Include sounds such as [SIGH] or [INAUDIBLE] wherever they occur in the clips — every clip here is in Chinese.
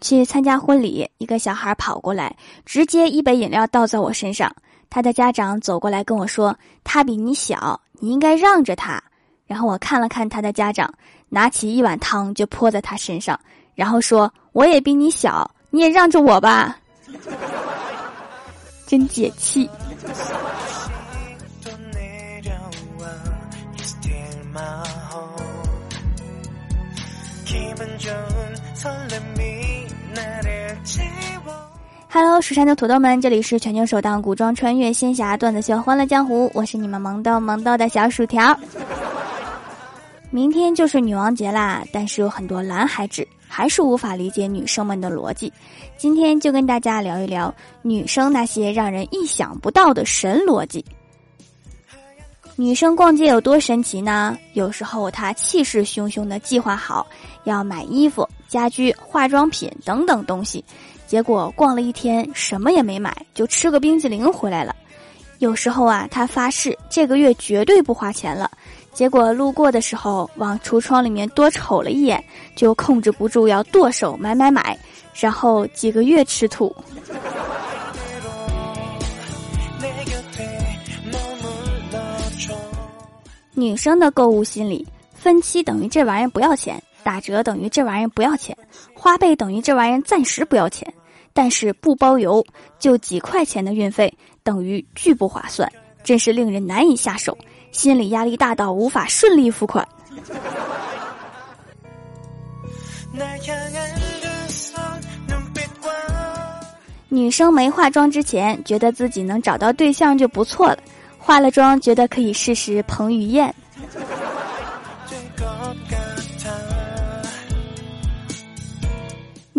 去参加婚礼，一个小孩跑过来，直接一杯饮料倒在我身上。他的家长走过来跟我说：“他比你小，你应该让着他。”然后我看了看他的家长，拿起一碗汤就泼在他身上，然后说：“我也比你小，你也让着我吧。”真解气。Hello，蜀山的土豆们，这里是全球首档古装穿越仙侠段子秀《欢乐江湖》，我是你们萌豆萌豆的小薯条。[LAUGHS] 明天就是女王节啦，但是有很多男孩子还是无法理解女生们的逻辑。今天就跟大家聊一聊女生那些让人意想不到的神逻辑。女生逛街有多神奇呢？有时候她气势汹汹的计划好要买衣服、家居、化妆品等等东西。结果逛了一天，什么也没买，就吃个冰激凌回来了。有时候啊，他发誓这个月绝对不花钱了，结果路过的时候往橱窗里面多瞅了一眼，就控制不住要剁手买买买，然后几个月吃土。女生的购物心理，分期等于这玩意儿不要钱，打折等于这玩意儿不要钱，花呗等于这玩意儿暂时不要钱。但是不包邮，就几块钱的运费，等于巨不划算，真是令人难以下手，心理压力大到无法顺利付款。女生没化妆之前，觉得自己能找到对象就不错了，化了妆，觉得可以试试彭于晏。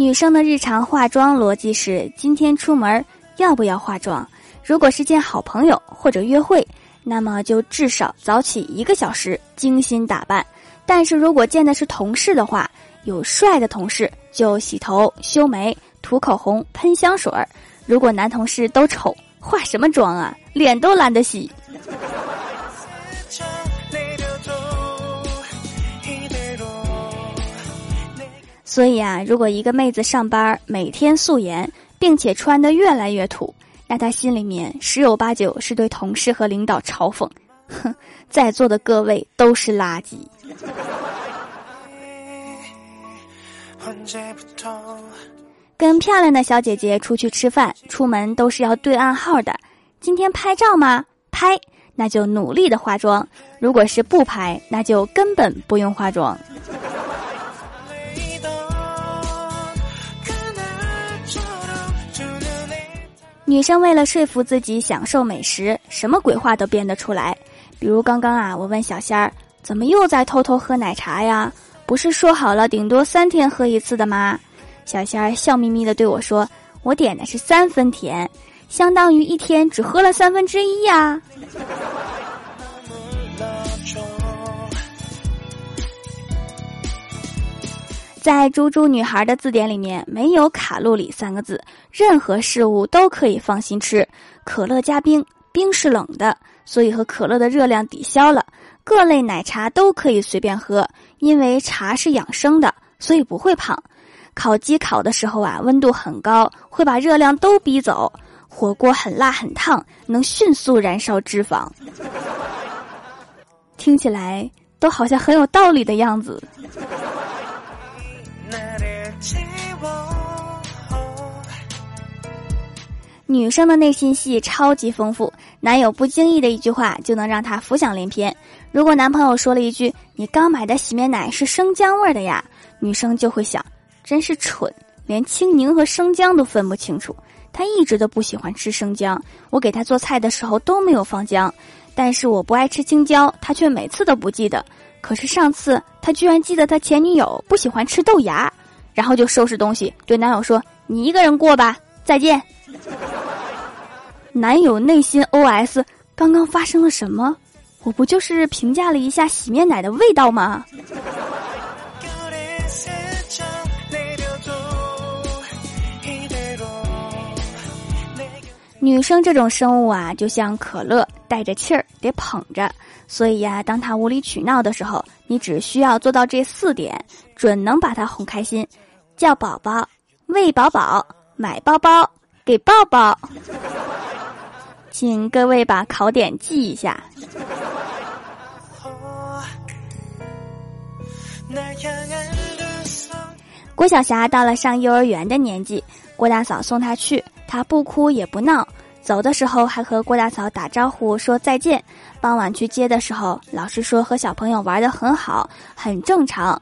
女生的日常化妆逻辑是：今天出门要不要化妆？如果是见好朋友或者约会，那么就至少早起一个小时精心打扮；但是如果见的是同事的话，有帅的同事就洗头、修眉、涂口红、喷香水儿；如果男同事都丑，化什么妆啊？脸都懒得洗。所以啊，如果一个妹子上班每天素颜，并且穿的越来越土，那她心里面十有八九是对同事和领导嘲讽。哼，[LAUGHS] 在座的各位都是垃圾。跟漂亮的小姐姐出去吃饭，出门都是要对暗号的。今天拍照吗？拍，那就努力的化妆。如果是不拍，那就根本不用化妆。女生为了说服自己享受美食，什么鬼话都编得出来。比如刚刚啊，我问小仙儿，怎么又在偷偷喝奶茶呀？不是说好了顶多三天喝一次的吗？小仙儿笑眯眯的对我说：“我点的是三分甜，相当于一天只喝了三分之一呀。”在“猪猪女孩”的字典里面没有“卡路里”三个字，任何事物都可以放心吃。可乐加冰，冰是冷的，所以和可乐的热量抵消了。各类奶茶都可以随便喝，因为茶是养生的，所以不会胖。烤鸡烤的时候啊，温度很高，会把热量都逼走。火锅很辣很烫，能迅速燃烧脂肪。听起来都好像很有道理的样子。女生的内心戏超级丰富，男友不经意的一句话就能让她浮想联翩。如果男朋友说了一句“你刚买的洗面奶是生姜味的呀”，女生就会想：真是蠢，连青柠和生姜都分不清楚。他一直都不喜欢吃生姜，我给他做菜的时候都没有放姜。但是我不爱吃青椒，他却每次都不记得。可是上次他居然记得他前女友不喜欢吃豆芽。然后就收拾东西，对男友说：“你一个人过吧，再见。”男友内心 OS：“ 刚刚发生了什么？我不就是评价了一下洗面奶的味道吗？”女生这种生物啊，就像可乐，带着气儿，得捧着。所以呀，当她无理取闹的时候，你只需要做到这四点，准能把她哄开心。叫宝宝，喂饱饱，买包包，给抱抱。请各位把考点记一下。郭晓霞到了上幼儿园的年纪，郭大嫂送她去，他不哭也不闹，走的时候还和郭大嫂打招呼说再见。傍晚去接的时候，老师说和小朋友玩的很好，很正常。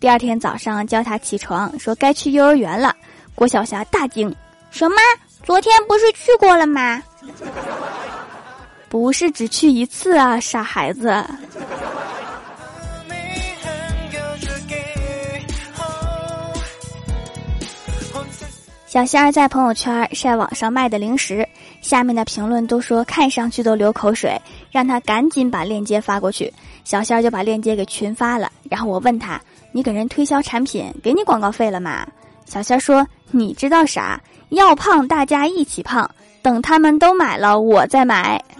第二天早上叫他起床，说该去幼儿园了。郭晓霞大惊：“什么？昨天不是去过了吗？” [LAUGHS] 不是只去一次啊，傻孩子。小仙儿在朋友圈晒网上卖的零食，下面的评论都说看上去都流口水，让他赶紧把链接发过去。小仙儿就把链接给群发了，然后我问他：“你给人推销产品，给你广告费了吗？”小仙儿说：“你知道啥？要胖大家一起胖，等他们都买了，我再买。[LAUGHS] ”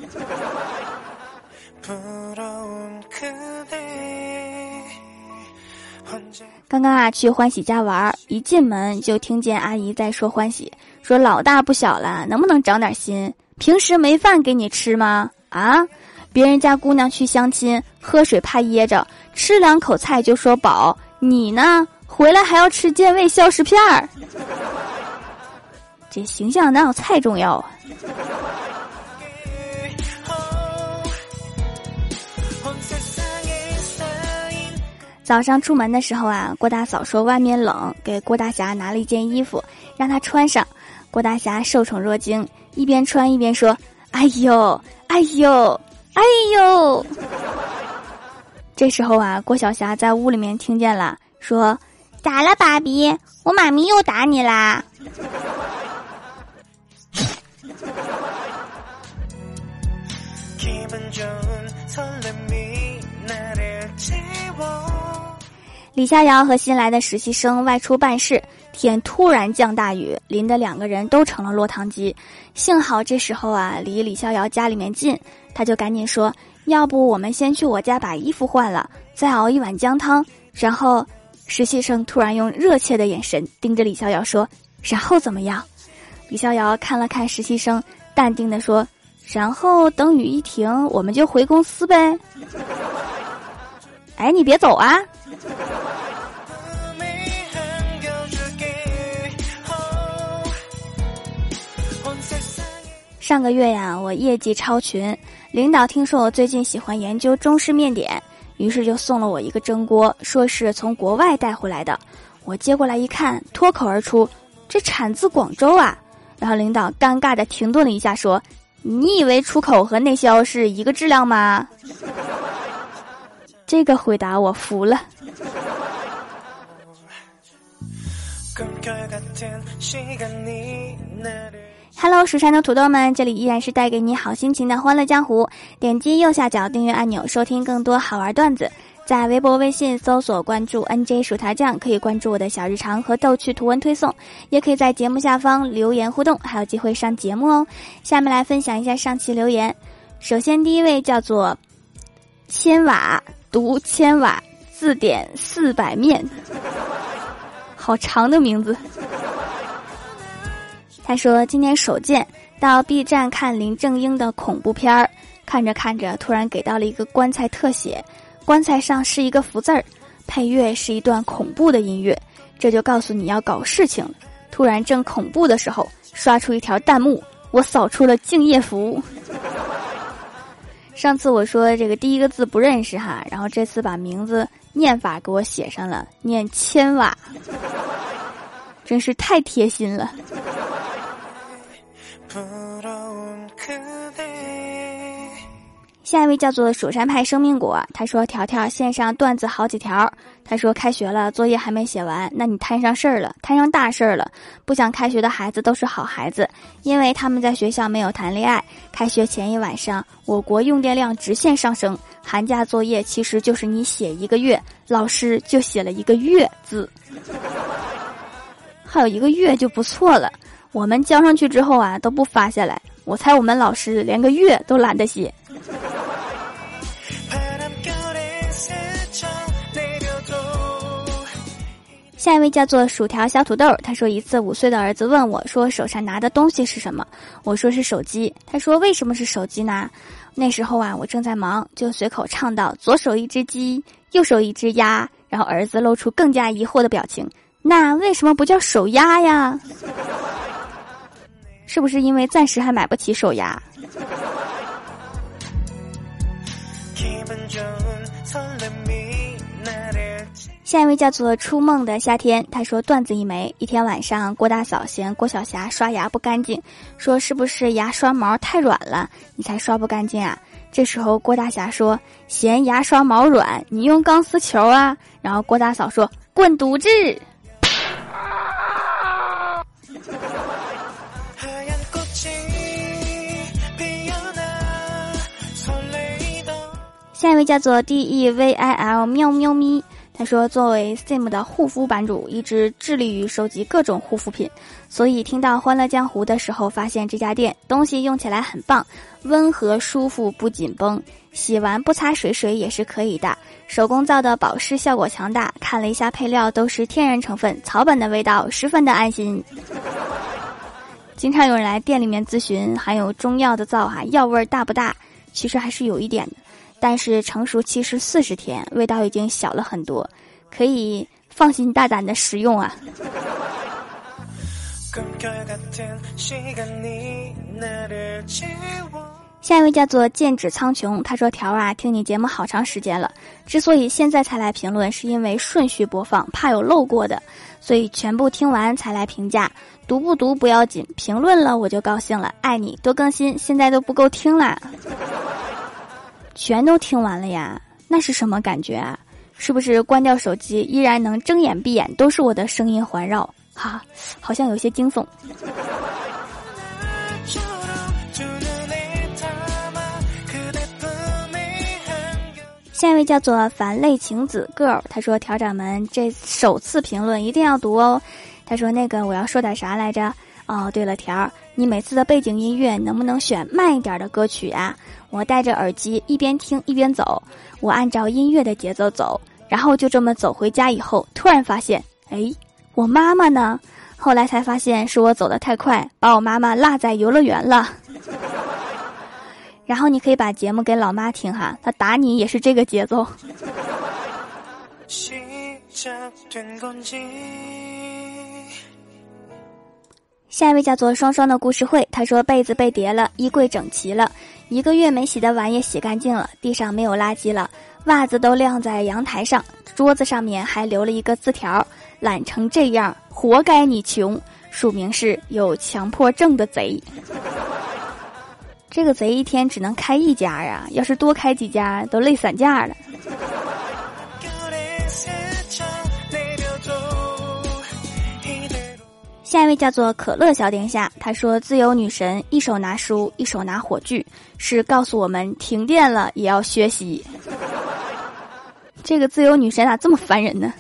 刚刚啊，去欢喜家玩，一进门就听见阿姨在说欢喜，说老大不小了，能不能长点心？平时没饭给你吃吗？啊，别人家姑娘去相亲，喝水怕噎着，吃两口菜就说饱，你呢，回来还要吃健胃消食片儿，这形象哪有菜重要啊？早上出门的时候啊，郭大嫂说外面冷，给郭大侠拿了一件衣服，让他穿上。郭大侠受宠若惊，一边穿一边说：“哎呦，哎呦，哎呦！” [LAUGHS] 这时候啊，郭晓霞在屋里面听见了，说：“咋了，爸比？我妈咪又打你啦？”李逍遥和新来的实习生外出办事，天突然降大雨，淋得两个人都成了落汤鸡。幸好这时候啊，离李逍遥家里面近，他就赶紧说：“要不我们先去我家把衣服换了，再熬一碗姜汤。”然后，实习生突然用热切的眼神盯着李逍遥说：“然后怎么样？”李逍遥看了看实习生，淡定的说：“然后等雨一停，我们就回公司呗。[LAUGHS] ”哎，你别走啊！上个月呀，我业绩超群，领导听说我最近喜欢研究中式面点，于是就送了我一个蒸锅，说是从国外带回来的。我接过来一看，脱口而出：“这产自广州啊！”然后领导尴尬的停顿了一下，说：“你以为出口和内销是一个质量吗？” [LAUGHS] 这个回答我服了。Hello，蜀山的土豆们，这里依然是带给你好心情的欢乐江湖。点击右下角订阅按钮，收听更多好玩段子。在微博、微信搜索关注 NJ 薯条酱，可以关注我的小日常和逗趣图文推送，也可以在节目下方留言互动，还有机会上节目哦。下面来分享一下上期留言。首先，第一位叫做千瓦读千瓦字典四百面，好长的名字。他说：“今天手贱到 B 站看林正英的恐怖片儿，看着看着，突然给到了一个棺材特写，棺材上是一个福字儿，配乐是一段恐怖的音乐，这就告诉你要搞事情了。突然正恐怖的时候，刷出一条弹幕，我扫出了敬业福。[LAUGHS] 上次我说这个第一个字不认识哈，然后这次把名字念法给我写上了，念千瓦，真是太贴心了。”下一位叫做蜀山派生命果，他说：“条条线上段子好几条。”他说：“开学了，作业还没写完，那你摊上事儿了，摊上大事儿了。不想开学的孩子都是好孩子，因为他们在学校没有谈恋爱。开学前一晚上，我国用电量直线上升。寒假作业其实就是你写一个月，老师就写了一个月字，还有一个月就不错了。我们交上去之后啊，都不发下来。我猜我们老师连个月都懒得写。”下一位叫做薯条小土豆，他说一次五岁的儿子问我说手上拿的东西是什么？我说是手机。他说为什么是手机呢？那时候啊我正在忙，就随口唱到：左手一只鸡，右手一只鸭。然后儿子露出更加疑惑的表情。那为什么不叫手鸭呀？是不是因为暂时还买不起手牙？下一位叫做初梦的夏天，他说段子一枚。一天晚上，郭大嫂嫌郭晓霞刷牙不干净，说是不是牙刷毛太软了，你才刷不干净啊？这时候郭大侠说嫌牙刷毛软，你用钢丝球啊。然后郭大嫂说滚犊子。下一位叫做 D E V I L 喵喵咪。他说：“作为 Sim 的护肤版主，一直致力于收集各种护肤品，所以听到《欢乐江湖》的时候，发现这家店东西用起来很棒，温和舒服不紧绷，洗完不擦水水也是可以的。手工皂的保湿效果强大，看了一下配料都是天然成分，草本的味道十分的安心。经常有人来店里面咨询，含有中药的皂哈，药味大不大？其实还是有一点的。”但是成熟期是四十天，味道已经小了很多，可以放心大胆的食用啊。下一位叫做剑指苍穹，他说：“条啊，听你节目好长时间了，之所以现在才来评论，是因为顺序播放，怕有漏过的，所以全部听完才来评价。读不读不要紧，评论了我就高兴了。爱你，多更新，现在都不够听啦。”全都听完了呀，那是什么感觉啊？是不是关掉手机依然能睁眼闭眼都是我的声音环绕？哈，好像有些惊悚。下一位叫做凡类晴子 girl，他说：“调掌门这首次评论一定要读哦。”他说：“那个我要说点啥来着？哦，对了，条儿，你每次的背景音乐能不能选慢一点的歌曲啊？”我戴着耳机一边听一边走，我按照音乐的节奏走，然后就这么走回家以后，突然发现，哎，我妈妈呢？后来才发现是我走得太快，把我妈妈落在游乐园了。[LAUGHS] 然后你可以把节目给老妈听哈，她打你也是这个节奏。[LAUGHS] 下一位叫做双双的故事会，他说被子被叠了，衣柜整齐了。一个月没洗的碗也洗干净了，地上没有垃圾了，袜子都晾在阳台上，桌子上面还留了一个字条：“懒成这样，活该你穷。”署名是有强迫症的贼。这个贼一天只能开一家啊，要是多开几家，都累散架了。下一位叫做可乐小殿下，他说：“自由女神一手拿书，一手拿火炬，是告诉我们停电了也要学习。”这个自由女神咋这么烦人呢？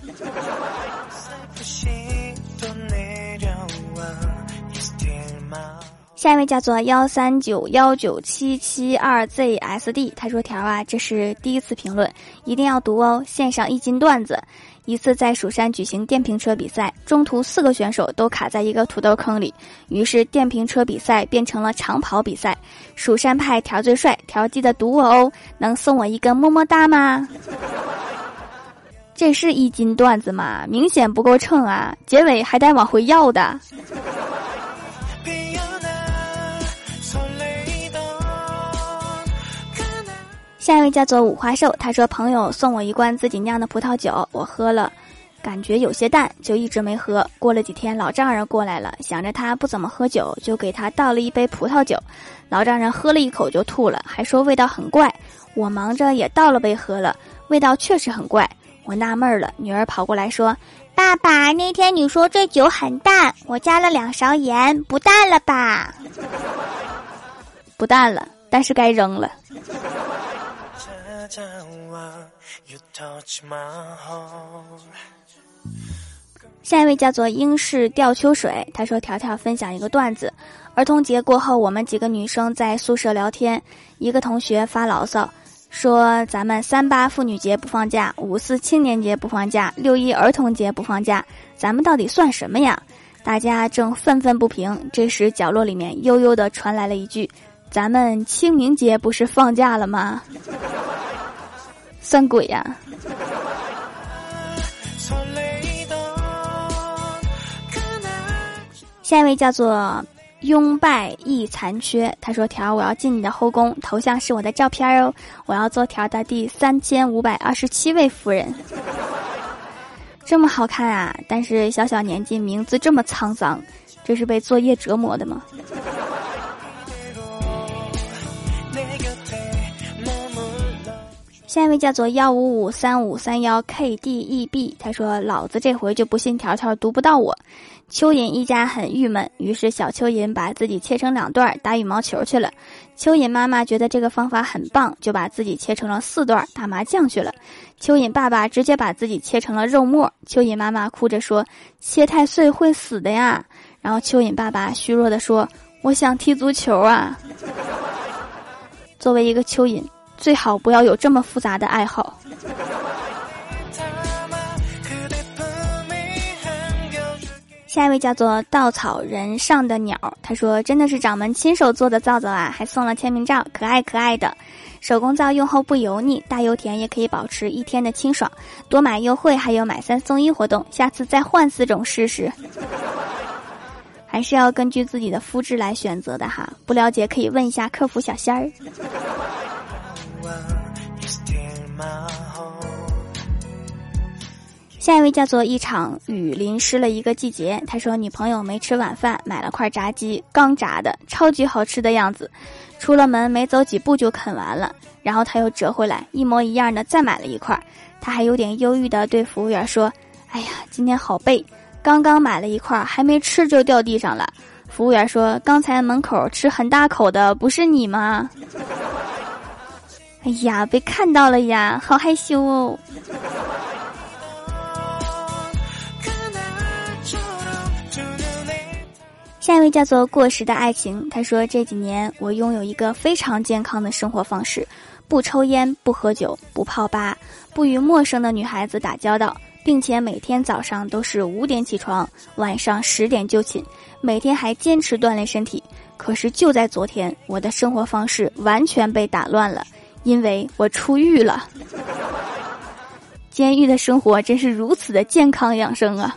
下一位叫做幺三九幺九七七二 zsd，他说：“条啊，这是第一次评论，一定要读哦。献上一斤段子。”一次在蜀山举行电瓶车比赛，中途四个选手都卡在一个土豆坑里，于是电瓶车比赛变成了长跑比赛。蜀山派条最帅，条记得读我哦，能送我一个么么哒吗？[LAUGHS] 这是一斤段子吗？明显不够秤啊！结尾还得往回要的。下一位叫做五花兽，他说朋友送我一罐自己酿的葡萄酒，我喝了，感觉有些淡，就一直没喝。过了几天，老丈人过来了，想着他不怎么喝酒，就给他倒了一杯葡萄酒。老丈人喝了一口就吐了，还说味道很怪。我忙着也倒了杯喝了，味道确实很怪。我纳闷了，女儿跑过来说：“爸爸，那天你说这酒很淡，我加了两勺盐，不淡了吧？”不淡了，但是该扔了。下一位叫做英式吊秋水，他说：“条条分享一个段子。儿童节过后，我们几个女生在宿舍聊天，一个同学发牢骚：说咱们三八妇女节不放假，五四青年节不放假，六一儿童节不放假，咱们到底算什么呀？大家正愤愤不平，这时角落里面悠悠的传来了一句：“咱们清明节不是放假了吗？算鬼呀！”下一位叫做。拥拜亦残缺，他说：“条，我要进你的后宫，头像是我的照片哦，我要做条的第三千五百二十七位夫人，[LAUGHS] 这么好看啊！但是小小年纪，名字这么沧桑，这是被作业折磨的吗？”下一位叫做幺五五三五三幺 KDEB，他说：“老子这回就不信条条读不到我。”蚯蚓一家很郁闷，于是小蚯蚓把自己切成两段打羽毛球去了。蚯蚓妈妈觉得这个方法很棒，就把自己切成了四段打麻将去了。蚯蚓爸爸直接把自己切成了肉末。蚯蚓妈妈哭着说：“切太碎会死的呀。”然后蚯蚓爸爸虚弱的说：“我想踢足球啊。”作为一个蚯蚓。最好不要有这么复杂的爱好。下一位叫做稻草人上的鸟，他说：“真的是掌门亲手做的皂皂啊，还送了签名照，可爱可爱的。手工皂用后不油腻，大油田也可以保持一天的清爽。多买优惠，还有买三送一活动，下次再换四种试试。还是要根据自己的肤质来选择的哈，不了解可以问一下客服小仙儿。”下一位叫做一场雨淋湿了一个季节。他说女朋友没吃晚饭，买了块炸鸡，刚炸的，超级好吃的样子。出了门没走几步就啃完了，然后他又折回来，一模一样的再买了一块。他还有点忧郁的对服务员说：“哎呀，今天好背，刚刚买了一块，还没吃就掉地上了。”服务员说：“刚才门口吃很大口的不是你吗？” [LAUGHS] 哎呀，被看到了呀，好害羞哦。下一位叫做过时的爱情，他说这几年我拥有一个非常健康的生活方式，不抽烟，不喝酒，不泡吧，不与陌生的女孩子打交道，并且每天早上都是五点起床，晚上十点就寝，每天还坚持锻炼身体。可是就在昨天，我的生活方式完全被打乱了。因为我出狱了，[LAUGHS] 监狱的生活真是如此的健康养生啊！